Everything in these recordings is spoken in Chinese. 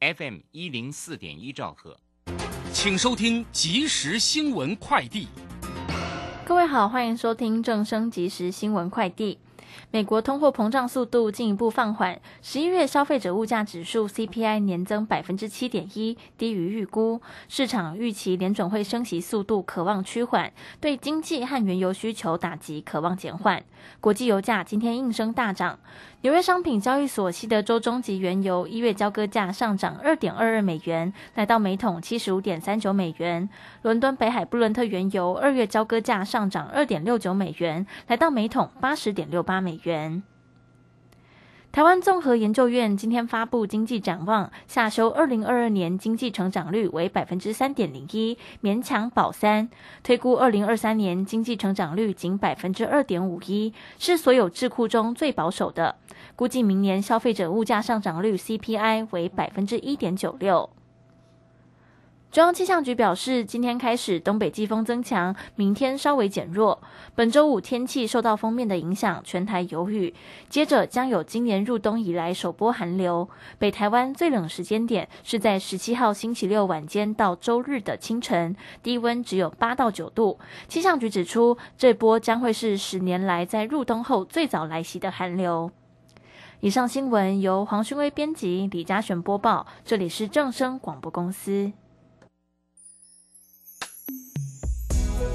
FM 一零四点一兆赫，请收听即时新闻快递。各位好，欢迎收听正声即时新闻快递。美国通货膨胀速度进一步放缓，十一月消费者物价指数 CPI 年增百分之七点一，低于预估。市场预期联准会升息速度渴望趋缓，对经济和原油需求打击渴望减缓。国际油价今天应声大涨。纽约商品交易所西德州中级原油一月交割价上涨二点二二美元，来到每桶七十五点三九美元。伦敦北海布伦特原油二月交割价上涨二点六九美元，来到每桶八十点六八美元。台湾综合研究院今天发布经济展望，下修二零二二年经济成长率为百分之三点零一，勉强保三；推估二零二三年经济成长率仅百分之二点五一，是所有智库中最保守的。估计明年消费者物价上涨率 CPI 为百分之一点九六。中央气象局表示，今天开始东北季风增强，明天稍微减弱。本周五天气受到锋面的影响，全台有雨。接着将有今年入冬以来首波寒流。北台湾最冷时间点是在十七号星期六晚间到周日的清晨，低温只有八到九度。气象局指出，这波将会是十年来在入冬后最早来袭的寒流。以上新闻由黄勋威编辑，李嘉璇播报。这里是正声广播公司。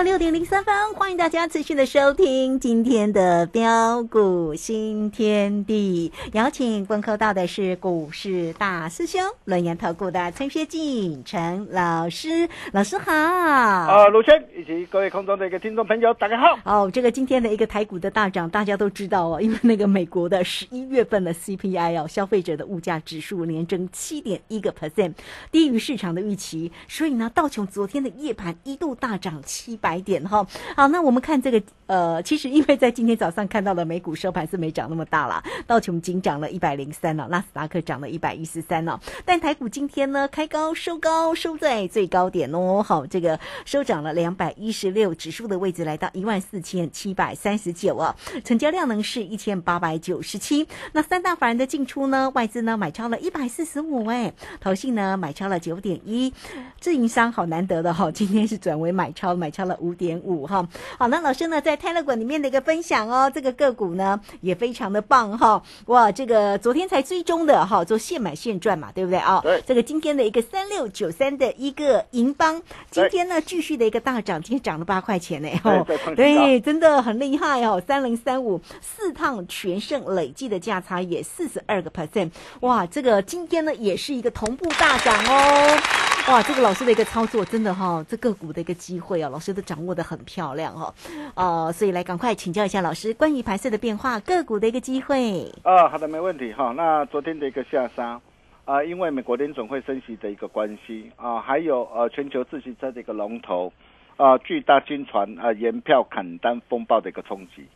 了六点零三分，欢迎大家持续的收听今天的标股新天地。邀请问候到的是股市大师兄、轮研投顾的陈学进陈老师，老师好。啊，卢轩以及各位空中的一个听众朋友，大家好。哦，这个今天的一个台股的大涨，大家都知道哦，因为那个美国的十一月份的 CPI 哦，消费者的物价指数连增七点一个 percent，低于市场的预期，所以呢，道琼昨天的夜盘一度大涨。七百买点哈，好，那我们看这个呃，其实因为在今天早上看到的美股收盘是没涨那么大了，道琼仅涨了一百零三了，纳斯达克涨了一百一十三了，但台股今天呢开高收高，收在最高点哦，好，这个收涨了两百一十六，指数的位置来到一万四千七百三十九啊，成交量呢是一千八百九十七，那三大法人的进出呢，外资呢买超了一百四十五哎，投信呢买超了九点一，自营商好难得的哈，今天是转为买超买。超了五点五哈，好，那老师呢在泰勒馆里面的一个分享哦，这个个股呢也非常的棒哈，哇，这个昨天才追踪的哈，做现买现赚嘛，对不对？啊？对，这个今天的一个三六九三的一个银邦，今天呢继续的一个大涨，今天涨了八块钱呢，哦，对，真的很厉害哦，三零三五四趟全胜累计的价差也四十二个 percent，哇，这个今天呢也是一个同步大涨哦。哇，这个老师的一个操作真的哈，这个股的一个机会哦，老师都掌握的很漂亮哈。呃，所以来赶快请教一下老师，关于盘势的变化，个股的一个机会。啊，好的，没问题哈。那昨天的一个下杀啊，因为美国联总会升息的一个关系啊，还有呃全球自行车的一个龙头啊，巨大军船啊，延票砍单风暴的一个冲击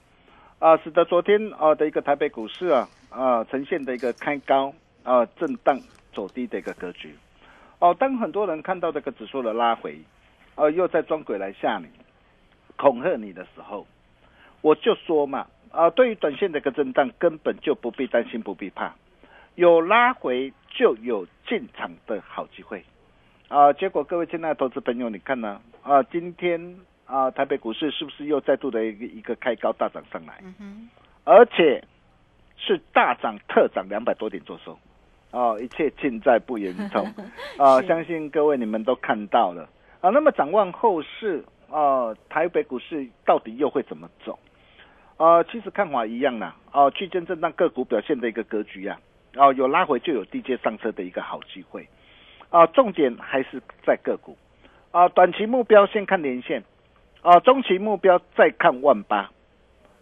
啊，使得昨天啊的一个台北股市啊啊呈现的一个开高啊震荡走低的一个格局。哦，当很多人看到这个指数的拉回，呃，又在装鬼来吓你、恐吓你的时候，我就说嘛，啊，对于短线的一个震荡，根本就不必担心，不必怕，有拉回就有进场的好机会，啊，结果各位亲爱的投资朋友，你看呢？啊，今天啊，台北股市是不是又再度的一个一个开高大涨上来？嗯而且是大涨特涨两百多点做收。哦，一切尽在不言中，啊，相信各位你们都看到了。啊。那么展望后市，啊，台北股市到底又会怎么走？啊，其实看法一样啦，哦，区间震荡个股表现的一个格局呀，哦，有拉回就有低阶上车的一个好机会，啊，重点还是在个股，啊，短期目标先看连线，啊，中期目标再看万八，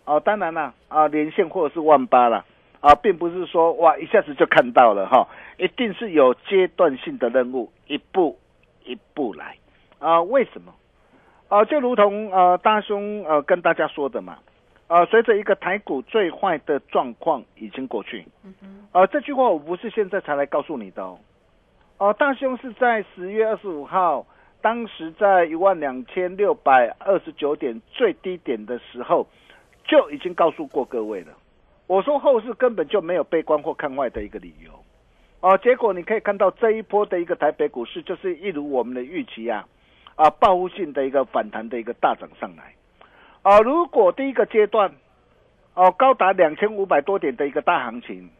啊，当然啦，啊，连线或者是万八了。啊，并不是说哇一下子就看到了哈，一定是有阶段性的任务，一步一步来啊。为什么？啊，就如同呃大兄呃跟大家说的嘛，啊，随着一个台股最坏的状况已经过去，啊，这句话我不是现在才来告诉你的哦，哦，大兄是在十月二十五号，当时在一万两千六百二十九点最低点的时候，就已经告诉过各位了。我说后市根本就没有悲观或看坏的一个理由，哦，结果你可以看到这一波的一个台北股市就是一如我们的预期啊，啊，报复性的一个反弹的一个大涨上来，啊，如果第一个阶段，哦，高达两千五百多点的一个大行情，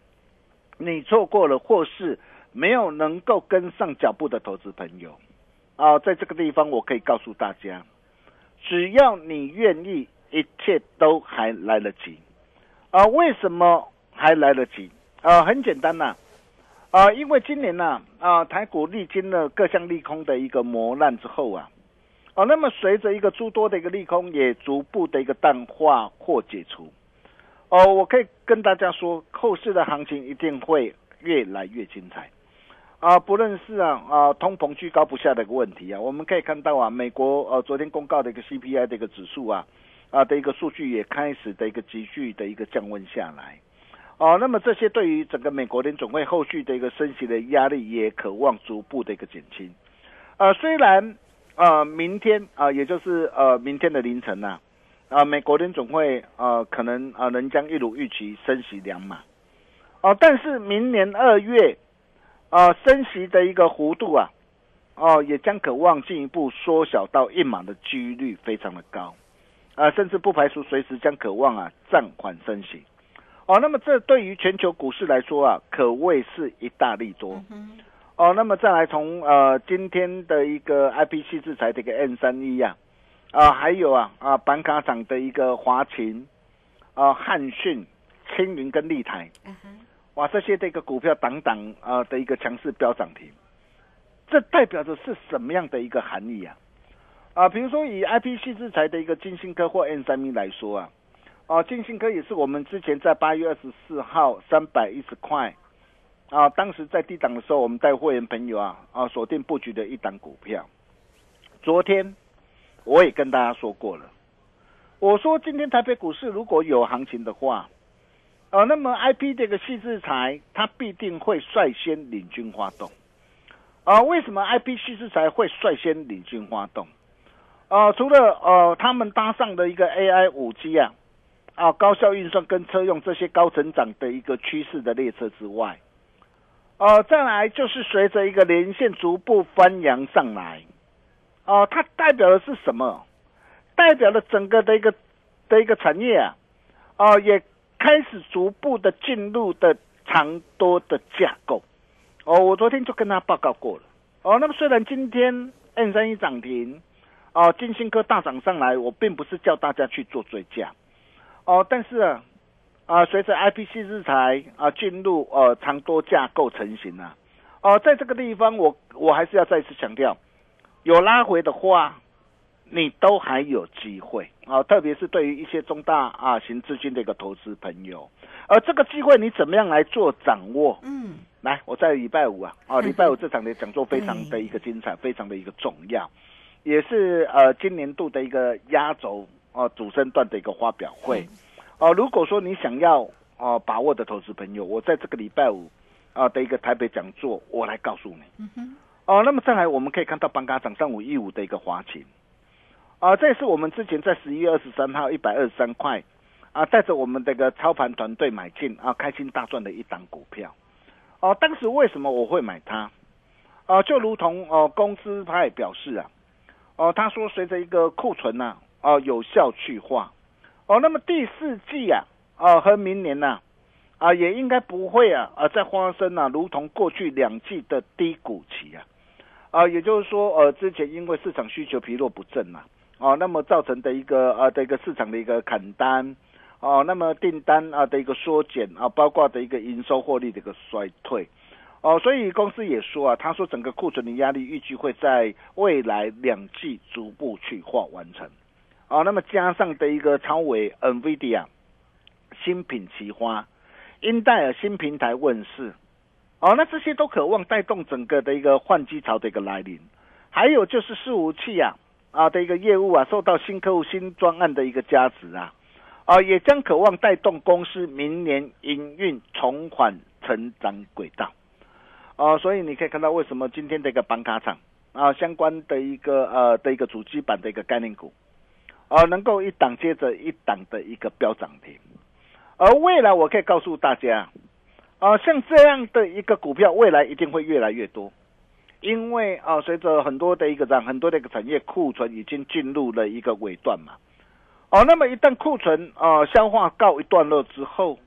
你错过了或是没有能够跟上脚步的投资朋友，啊，在这个地方我可以告诉大家，只要你愿意，一切都还来得及。啊，为什么还来得及？啊，很简单呐，啊，因为今年呢，啊，台股历经了各项利空的一个磨难之后啊，啊，那么随着一个诸多的一个利空也逐步的一个淡化或解除，哦，我可以跟大家说，后市的行情一定会越来越精彩，啊，不论是啊啊通膨居高不下的一个问题啊，我们可以看到啊，美国呃昨天公告的一个 CPI 的一个指数啊。啊的一个数据也开始的一个急剧的一个降温下来，哦，那么这些对于整个美国联总会后续的一个升息的压力也渴望逐步的一个减轻，呃，虽然呃明天啊，也就是呃明天的凌晨呐，啊美国联总会啊可能啊仍将一如预期升息两码，哦，但是明年二月啊升息的一个幅度啊，哦也将渴望进一步缩小到一码的几率非常的高。啊，甚至不排除随时将渴望啊暂缓升息，哦，那么这对于全球股市来说啊，可谓是一大利多。哦，那么再来从呃今天的一个 I P C 制裁的一个 N 三一呀，啊，还有啊啊板卡厂的一个华勤，啊汉讯、青云跟立台，哇，这些的一个股票等等啊的一个强势飙涨停，这代表着是什么样的一个含义啊？啊，比如说以 I P 系制裁的一个金星科或 N 三一来说啊，哦，金星科也是我们之前在八月二十四号三百一十块，啊，当时在低档的时候，我们带会员朋友啊啊锁定布局的一档股票。昨天我也跟大家说过了，我说今天台北股市如果有行情的话，啊，那么 I P 这个细制裁它必定会率先领军发动。啊，为什么 I P 系制裁会率先领军发动？啊，除了呃，他们搭上的一个 AI 五 G 啊，啊，高效运算跟车用这些高成长的一个趋势的列车之外，呃，再来就是随着一个连线逐步翻扬上来，哦，它代表的是什么？代表了整个的一个的一个产业啊，哦，也开始逐步的进入的长多的架构。哦，我昨天就跟他报告过了。哦，那么虽然今天 N 三一涨停。哦，金星科大涨上来，我并不是叫大家去做追加，哦，但是啊，啊，随着 I P C 日材啊进入呃长多架构成型啊，哦，在这个地方，我我还是要再次强调，有拉回的话，你都还有机会。啊，特别是对于一些中大啊型资金的一个投资朋友，而这个机会你怎么样来做掌握？嗯，来，我在礼拜五啊，啊，礼拜五 这场的讲座非常的一个精彩，非常的一个重要，也是呃今年度的一个压轴哦主升段的一个发表会哦。如果说你想要哦把握的投资朋友，我在这个礼拜五啊的一个台北讲座，我来告诉你。哦，那么再来我们可以看到邦嘎涨上五一五的一个华勤啊，这也是我们之前在十一月二十三号一百二十三块啊，带着我们这个操盘团队买进啊，开心大赚的一档股票。哦，当时为什么我会买它？啊，就如同哦，公司派表示啊，哦，他说随着一个库存呐、哦有效去化，哦，那么第四季啊，啊和明年呐、啊，也应该不会啊，啊再发生啊，如同过去两季的低谷期啊，啊，也就是说，呃，之前因为市场需求疲弱不振啊，哦，那么造成的一个呃的一个市场的一个砍单。哦，那么订单啊的一个缩减啊，包括的一个营收获利的一个衰退，哦，所以公司也说啊，他说整个库存的压力预计会在未来两季逐步去化完成，哦，那么加上的一个超微 NVIDIA 新品奇花，英戴尔新平台问世，哦，那这些都渴望带动整个的一个换机潮的一个来临，还有就是伺服器啊啊的一个业务啊，受到新客户新专案的一个加持啊。啊，也将渴望带动公司明年营运重返成长轨道。啊，所以你可以看到为什么今天的一个板卡厂啊，相关的一个呃的一个主机板的一个概念股，啊，能够一档接着一档的一个飙涨停。而未来我可以告诉大家，啊，像这样的一个股票，未来一定会越来越多，因为啊，随着很多的一个涨，很多的一个产业库存已经进入了一个尾段嘛。哦，那么一旦库存呃消化告一段落之后，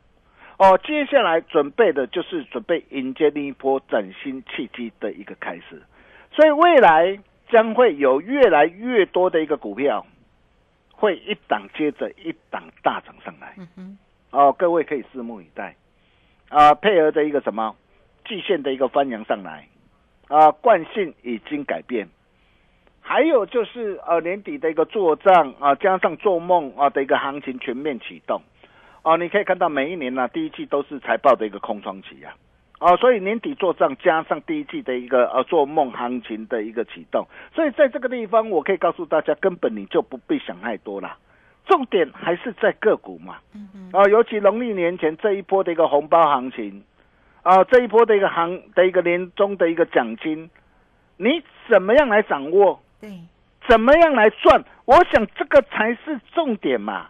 哦，接下来准备的就是准备迎接另一波崭新契机的一个开始，所以未来将会有越来越多的一个股票，会一档接着一档大涨上来。哦，各位可以拭目以待，啊，配合的一个什么？季线的一个翻扬上来，啊，惯性已经改变。还有就是呃年底的一个做账啊，加上做梦啊的一个行情全面启动，啊，你可以看到每一年呢、第一季都是财报的一个空窗期啊，哦，所以年底做账加上第一季的一个呃做梦行情的一个启动，所以在这个地方我可以告诉大家，根本你就不必想太多啦，重点还是在个股嘛，啊，尤其农历年前这一波的一个红包行情，啊，这一波的一个行的一个年终的一个奖金，你怎么样来掌握？对，怎么样来赚？我想这个才是重点嘛！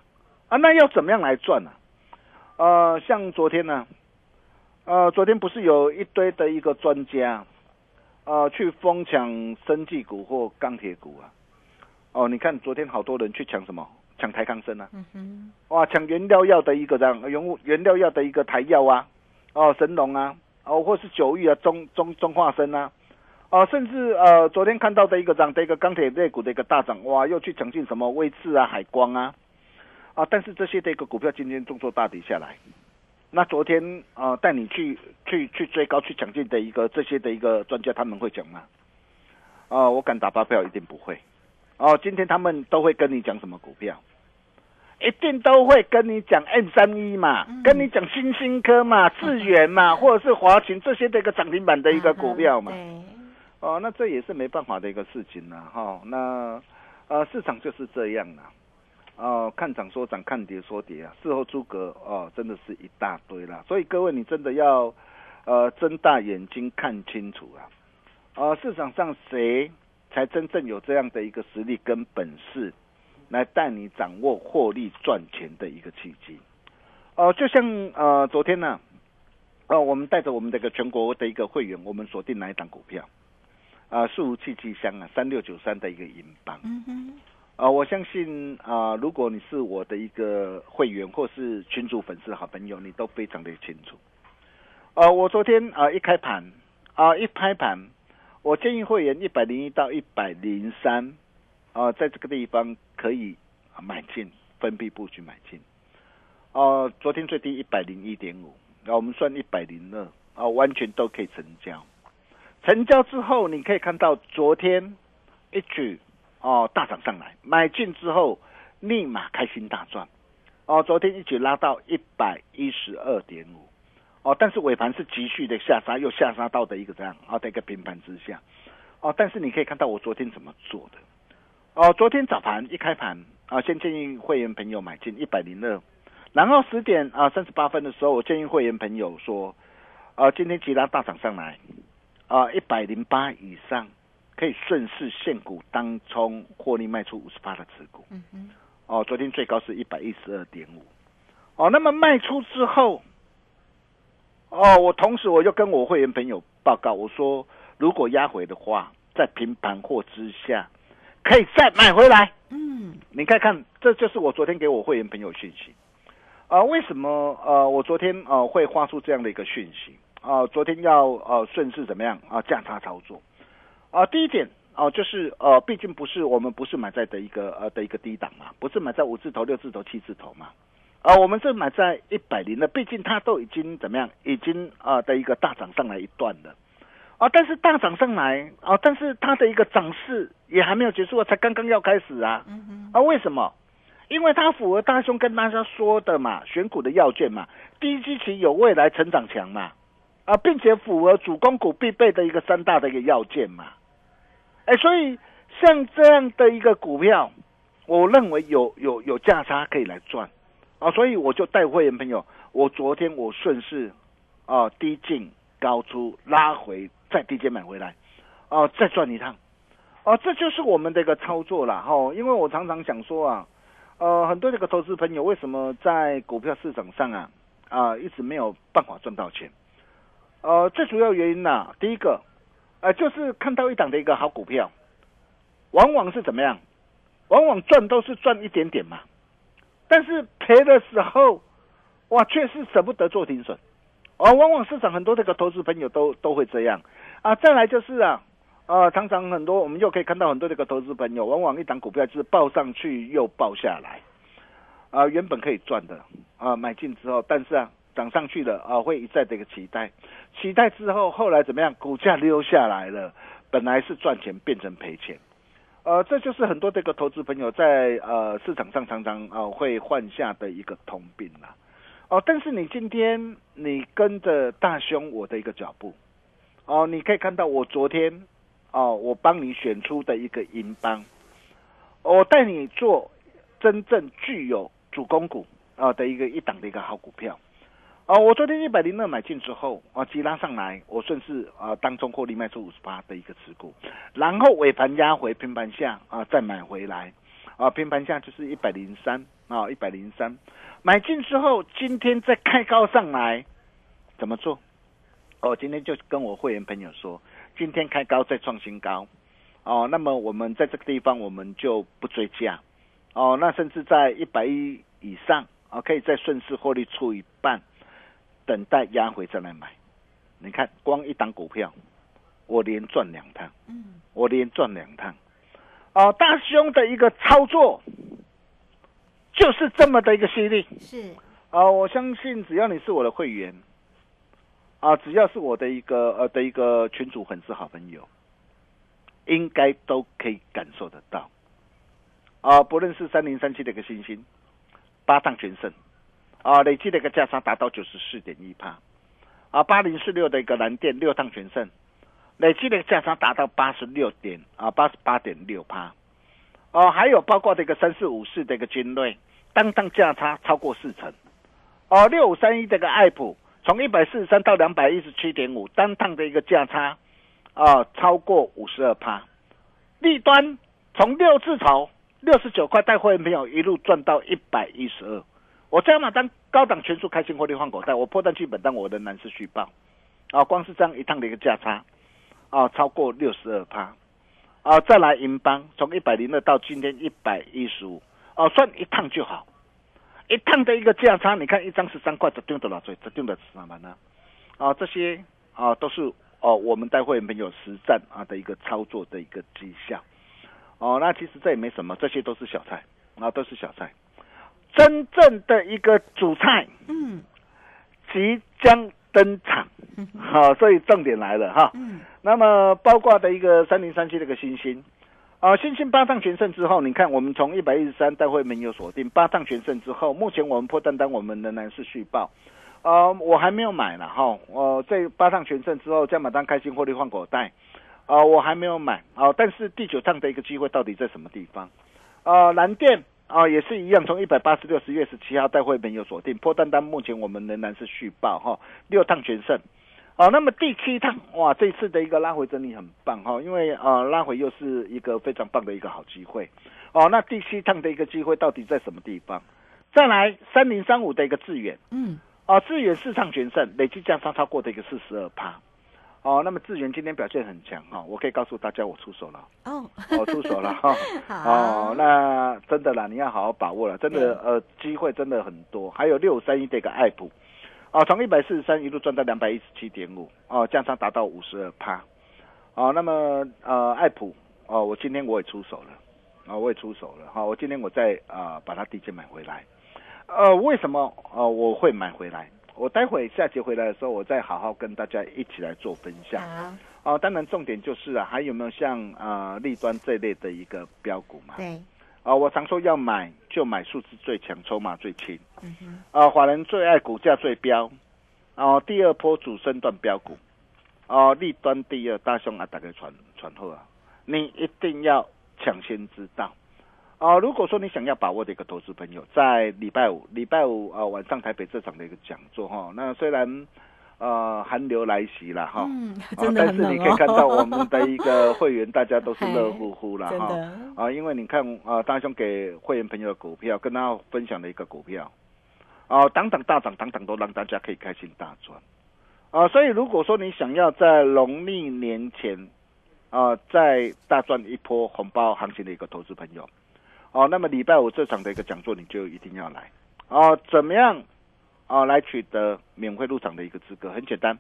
啊，那要怎么样来赚呢、呃，像昨天呢，呃，昨天不是有一堆的一个专家，呃，去疯抢生技股或钢铁股啊？哦，你看昨天好多人去抢什么？抢台康生啊！嗯哼，哇，抢原料药的一个这样原物原料药的一个台药啊，哦，神龙啊，哦，或是九玉啊，中中中化生啊。哦，甚至呃，昨天看到的一个涨的一个钢铁类股的一个大涨，哇，又去抢进什么威智啊、海光啊，啊，但是这些的一个股票今天重挫大跌下来。那昨天呃带你去去去追高去抢进的一个这些的一个专家，他们会讲吗？哦，我敢打包票，一定不会。哦，今天他们都会跟你讲什么股票？一定都会跟你讲 M 三一嘛，跟你讲新兴科嘛、智源嘛，或者是华勤这些的一个涨停板的一个股票嘛。对，哦，那这也是没办法的一个事情了哈、那呃，市场就是这样啦。哦，看涨说涨，看跌说跌啊，事后诸葛哦，真的是一大堆啦。所以各位，你真的要呃睁大眼睛看清楚啊。呃，市场上谁才真正有这样的一个实力跟本事，来带你掌握获利赚钱的一个契机？哦、就像呃昨天呢、呃，我们带着我们这个全国的一个会员，我们锁定哪一档股票？啊，四五七七香啊，三六九三的一个银邦。啊，我相信啊，如果你是我的一个会员或是群主粉丝好朋友，你都非常的清楚。呃，我昨天啊一开盘啊一拍盘，我建议会员一百零一到一百零三啊，在这个地方可以买进，分批布局买进。哦、昨天最低一百零一点五，那我们算一百零二啊，完全都可以成交。成交之后，你可以看到昨天一举哦大涨上来，买进之后立马开心大赚，哦，昨天一举拉到一百一十二点五，哦，但是尾盘是急剧的下杀，又下杀到的一个这样？啊的一个平盘之下，哦，但是你可以看到我昨天怎么做的，哦，昨天早盘一开盘啊，先建议会员朋友买进一百零二，然后十点啊三十八分的时候，我建议会员朋友说，啊，今天吉拉大涨上来。啊，一百零八以上。可以顺势现股当冲获利卖出五十八的持股。嗯嗯。哦，昨天最高是一百一十二点五。哦，那么卖出之后，哦，我同时我就跟我会员朋友报告，我说如果压回的话，在平盘货之下可以再买回来。嗯。你看看，这就是我昨天给我会员朋友讯息。啊，为什么呃我昨天呃会发出这样的一个讯息？啊，昨天要呃顺势怎么样啊价差操作啊？第一点啊，就是呃，毕竟不是我们不是买在的一个呃的一个低档嘛，不是买在五字头、六字头、七字头嘛，啊，我们是买在一百零的，毕竟它都已经怎么样，已经啊的一个大涨上来一段了啊，但是大涨上来啊，但是它的一个涨势也还没有结束啊，才刚刚要开始啊，啊，为什么？因为它符合大兄跟大家说的嘛，选股的要件嘛，低基期有未来成长强嘛。啊，并且符合主攻股必备的一个三大的一个要件嘛，哎，所以像这样的一个股票，我认为有有有价差可以来赚，啊，所以我就带会员朋友，我昨天我顺势啊低进高出拉回再低阶买回来，啊，再赚一趟，啊，这就是我们的一个操作了哈，因为我常常想说啊，呃，很多这个投资朋友为什么在股票市场上啊啊一直没有办法赚到钱？呃，最主要原因呢，第一个，呃，就是看到一档的一个好股票，往往是怎么样？往往赚都是赚一点点嘛，但是赔的时候，哇，却是舍不得做停损，而往往市场很多这个投资朋友都都会这样啊。再来就是啊，呃，常常很多我们又可以看到很多这个投资朋友，往往一档股票就是报上去又报下来，啊，原本可以赚的啊，买进之后，但是啊。涨上去了啊，会一再的一个期待，期待之后，后来怎么样？股价溜下来了，本来是赚钱变成赔钱，呃，这就是很多这个投资朋友在呃市场上常常啊会犯下的一个通病啦。哦，但是你今天你跟着大兄我的一个脚步，哦，你可以看到我昨天哦，我帮你选出的一个银邦，我带你做真正具有主攻股啊的一个一档的一个好股票。哦，我昨天一百零二买进之后，啊，急拉上来，我顺势啊，当中获利卖出五十八的一个持股，然后尾盘压回平盘下啊，再买回来，啊，平盘下就是一百零三啊，一百零三，买进之后，今天再开高上来，怎么做？哦，今天就跟我会员朋友说，今天开高再创新高，哦，那么我们在这个地方我们就不追加，哦，那甚至在一百一以上啊，可以再顺势获利出一半。等待压回再来买，你看光一档股票，我连赚两趟，嗯，我连赚两趟，哦，大兄的一个操作就是这么的一个犀利，是，啊，我相信只要你是我的会员，啊，只要是我的一个呃的一个群主粉丝好朋友，应该都可以感受得到，啊，不论是三零三七的一个星星，八趟全胜。啊，累计的一个价差达到九十四点一帕，啊，八零四六的一个蓝电六趟全胜，累计的价差达到八十六点啊八十八点六帕，哦，还有包括这个三四五四的一个精锐，单趟价差超过四成，哦，六五三一这个爱普从一百四十三到两百一十七点五，单趟的一个价差啊超过五十二帕，利端从六字头六十九块带会员朋友一路赚到一百一十二。我加码单高档全数开新获利换口袋，我破单基本单我的男士续报，啊，光是这样一趟的一个价差，啊，超过六十二趴，啊，再来银邦从一百零二到今天一百一十五，哦，算一趟就好，一趟的一个价差，你看一张十三块，这丢多少岁？这丢的是什么呢？啊，这些啊都是哦我们待会没有实战啊的一个操作的一个绩效，哦，那其实这也没什么，这些都是小菜，啊，都是小菜。真正的一个主菜，嗯，即将登场。好，所以重点来了哈。嗯，那么包括的一个三零三七的一个星星，啊，星星八趟全胜之后，你看我们从一百一十三待会没有锁定，八趟全胜之后，目前我们破单单我们仍然是续报，呃，我还没有买呢哈，呃，这八趟全胜之后，加码单开心获利换口袋，啊、我还没有买啊、但是第九趟的一个机会到底在什么地方？呃，蓝电啊、也是一样，从一百八十六十月十七号待会没有锁定，破单单目前我们仍然是续报哈，六趟全胜。哦，那么第七趟哇，这次的一个拉回整理很棒哈、因为呃拉回又是一个非常棒的一个好机会。哦，那第七趟的一个机会到底在什么地方？再来三零三五的一个致远，嗯，啊，致远四趟全胜，累计价差超过的一个四十二趴。哦，那么智源今天表现很强哈、我可以告诉大家我出手了，哦，我出手了哈。好哦，那真的啦，你要好好把握了，真的呃机会真的很多，还有六五三一的一个爱普。哦，从一百四十三一路赚到两百一十七点五，哦，价差达到五十二趴，哦，那么呃，爱普，哦，我今天我也出手了，啊、我也出手了，哈、我今天我再啊、把它低阶买回来，呃，为什么呃我会买回来？我待会下节回来的时候，我再好好跟大家一起来做分享。好，哦，当然重点就是啊，还有没有像啊立端这类的一个标股嘛？对，啊、我常说要买就买数字最强、筹码最轻。嗯哼，啊，华人最爱股价最标，哦、第二波主升段标股，哦、立端第二，大兄啊，大概传传后啊，你一定要抢先知道。哦、如果说你想要把握的一个投资朋友，在礼拜五，礼拜五啊、晚上台北这场的一个讲座哈、那虽然呃寒流来袭了哈，嗯，啊真的但是你可以看到我们的一个会员，大家都是热乎乎了 哈。啊，因为你看啊，大兄给会员朋友的股票，跟他分享的一个股票，啊，档档大涨，档档都让大家可以开心大赚，啊，所以如果说你想要在农历年前，啊，再大赚一波红包行情的一个投资朋友，哦、那么礼拜五这场的一个讲座你就一定要来，哦、怎么样，哦，来取得免费入场的一个资格？很简单，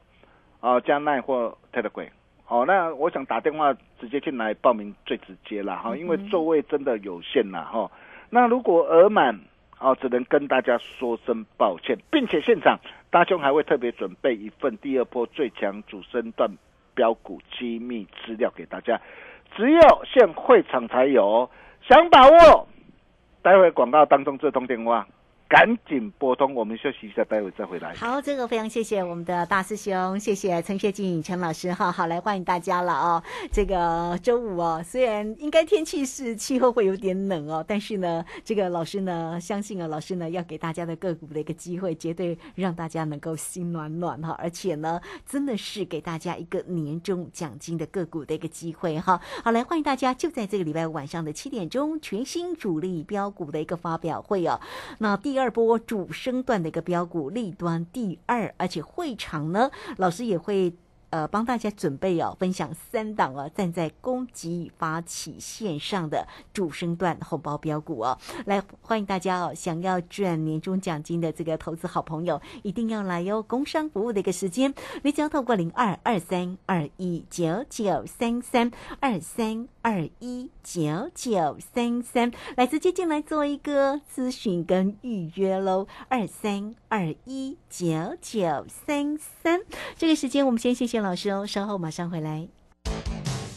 哦，加奈或 Telegram。哦，那我想打电话直接进来报名最直接啦哈，因为座位真的有限啦哈。那如果额满哦，只能跟大家说声抱歉，并且现场大兄还会特别准备一份第二波最强主升段标股机密资料给大家，只有现会场才有哦，想把握，待会广告当中这通电话。赶紧拨通，我们休息一下，待会再回来。好，这个非常谢谢我们的大师兄，谢谢陈学静陈老师哈，好来欢迎大家了哦。这个周五哦，虽然应该天气是气候会有点冷哦，但是呢，这个老师呢，相信啊，老师呢要给大家的个股的一个机会，绝对让大家能够心暖暖哈，而且呢，真的是给大家一个年终奖金的个股的一个机会哈。好，来欢迎大家就在这个礼拜五晚上的七点钟，全新主力标股的一个发表会哦。那第第二波主升段的一个标股立端第二，而且会场呢，老师也会。呃，帮大家准备哦，分享三档哦，站在攻击发起线上的主升段红包标股哦，来欢迎大家哦，想要赚年终奖金的这个投资好朋友，一定要来哟！工商服务的一个时间，你只要透过零二二三二一九九三三二三二一九九三三来直接进来做一个咨询跟预约喽，二三二一九九三三。这个时间我们先谢谢老师哦，稍后马上回来。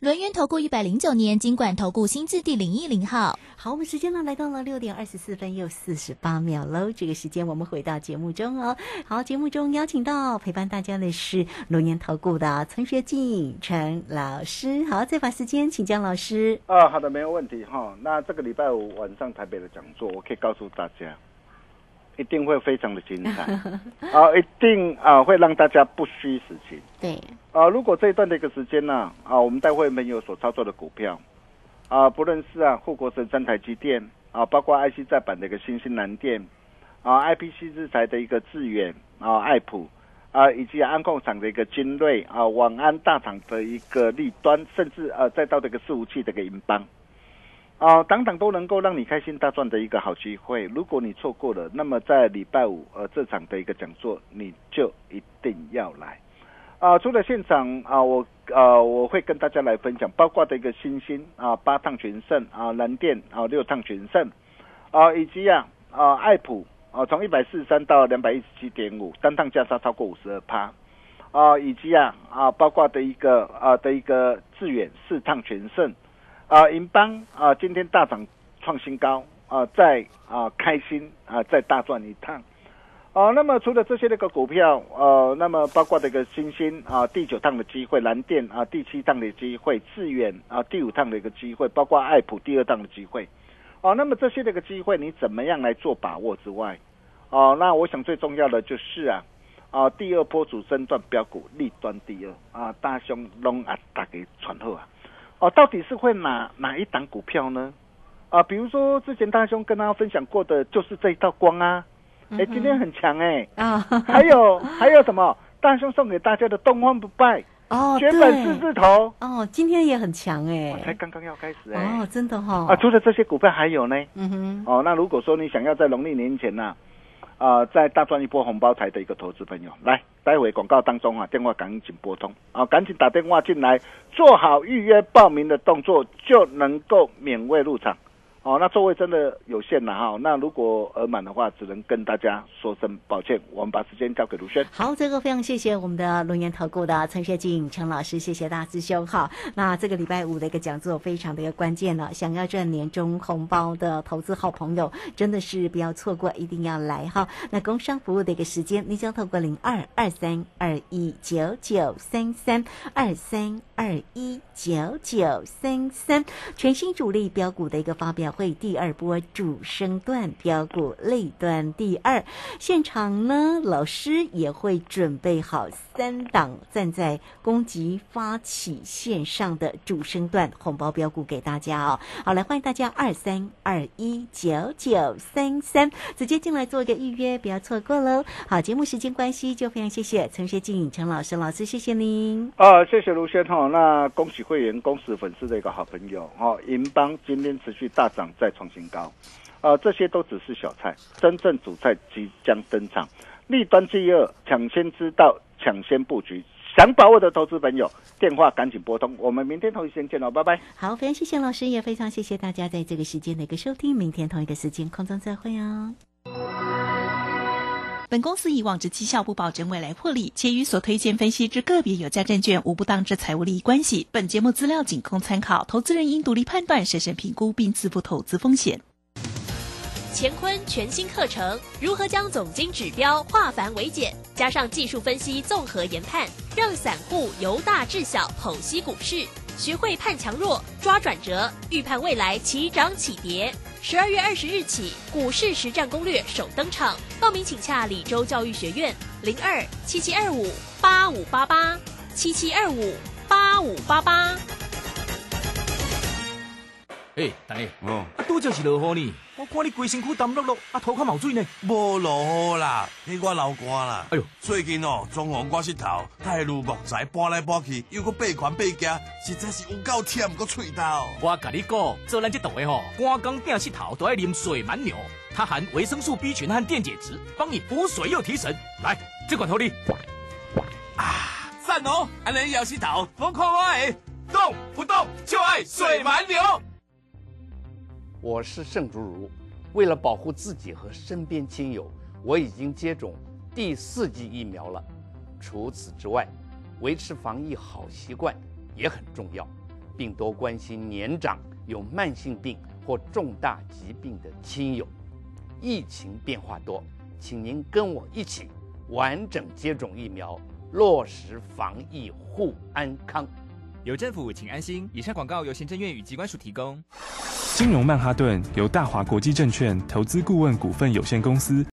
轮源投顾一百零九年金管投顾新字第零一零号。好，我们时间呢来到了六点二十四分又四十八秒喽。这个时间我们回到节目中哦。好，节目中邀请到陪伴大家的是龙年投顾的陈学进陈老师。好，再把时间请江老师。啊，好的，没有问题哈。那这个礼拜五晚上台北的讲座，我可以告诉大家，一定会非常的精彩 啊，一定啊会让大家不虚此行。对，啊，如果这一段的一个时间呢，啊，我们待会没有所操作的股票，啊，不论是啊护国神山台积电啊，包括 IC 再版的一个新兴蓝电啊，IPC 制裁的一个致远啊，爱普啊，以及安控厂的一个精锐啊，网安大厂的一个利端，甚至呃再到这个伺服器的一个银邦。啊，等等都能够让你开心大赚的一个好机会。如果你错过了，那么在礼拜五呃这场的一个讲座，你就一定要来。啊，除了现场啊，我呃我会跟大家来分享，包括的一个新兴啊八趟全胜啊蓝电啊六趟全胜啊，以及啊啊爱普啊从一百四十三到两百一十七点五单趟价差超过五十二趴啊，以及啊啊包括的一个啊的一个致远四趟全胜。啊，银邦啊，今天大涨创新高啊，再啊开心啊，再大赚一趟。哦，那么除了这些那个股票，呃，那么包括这个新兴啊，第九趟的机会，蓝电啊，第七趟的机会，致远啊，第五趟的一个机会，包括爱普第二趟的机会。哦，那么这些那个机会，你怎么样来做把握之外，哦，那我想最重要的就是啊，啊，第二波主升段标股立端第二啊，大兄龙啊，打给传后啊。哦，到底是会哪哪一档股票呢？啊，比如说之前大兄跟大家分享过的，就是这一道光啊，哎，今天很强哎。啊，还有 还有什么？大兄送给大家的东方不败。哦，绝本四字头。哦，今天也很强哎，才刚刚要开始哎，哦，真的哈。啊，除了这些股票还有呢，嗯哼，哦，那如果说你想要在农历年前呢？啊，在大赚一波红包台的一个投资朋友，来，待会广告当中啊，电话赶紧拨通。啊，赶紧打电话进来，做好预约报名的动作，就能够免费入场。哦，那座位真的有限了哈。那如果额满的话，只能跟大家说声抱歉。我们把时间交给卢轩。好，这个非常谢谢我们的龙岩投顾的陈学静陈老师，谢谢大师兄。哈，那这个礼拜五的一个讲座非常的一个关键了，想要赚年终红包的投资好朋友，真的是不要错过，一定要来哈。那工商服务的一个时间，你将透过零二二三二一九九三三二三二一九九三三，全新主力标股的一个发表。会第二波主升段标股类段第二现场呢，老师也会准备好三档站在攻击发起线上的主升段红包标股给大家哦。好，来欢迎大家二三二一九九三三直接进来做一个预约，不要错过喽。好，节目时间关系，就非常谢谢陈学静陈老师老师，谢谢您。啊，谢谢卢先哈。那恭喜会员，恭喜粉丝的一个好朋友哈。银邦今天持续大涨。再创新高，啊，这些都只是小菜，真正主菜即将登场。立端第二，抢先知道，抢先布局，想把握的投资朋友，电话赶紧拨通。我们明天同一时间见喽，拜拜。好，非常谢谢老师，也非常谢谢大家在这个时间的一个收听。明天同一个时间空中再会哦。本公司以往之绩效不保证未来获利，且与所推荐分析之个别有价证券无不当之财务利益关系。本节目资料仅供参考，投资人应独立判断、审慎评估并自负投资风险。乾坤全新课程，如何将总经指标化繁为简，加上技术分析综合研判，让散户由大至小剖析股市，学会判强弱、抓转折，预判未来起涨起跌。十二月二十日起，股市实战攻略首登场，报名请洽李州教育学院零二七七二五八五八八七七二五八五八八。哎，大爷，哦，啊，拄就是落雨呢，我看你规身躯澹漉漉，啊，头壳冒水呢。无落雨啦，迄我流汗啦。哎呦，最近哦，中红我膝头太入木材搬来搬去，又搁背宽背夹，实在是有够忝，个喙头。我甲你讲，做咱这档的吼，光工顶膝头都爱啉水蛮牛，它含维生素 B 群和电解质，帮你补水又提神。来，这款头你。啊，赞哦！安尼摇膝头，我看我诶，动不动就爱水蛮牛。我是盛竹如，为了保护自己和身边亲友，我已经接种第四剂疫苗了。除此之外，维持防疫好习惯也很重要。并多关心年长、有慢性病或重大疾病的亲友。疫情变化多，请您跟我一起完整接种疫苗，落实防疫护安康。有政府，请安心。以上广告由行政院与机关署提供。金融曼哈顿由大华国际证券投资顾问股份有限公司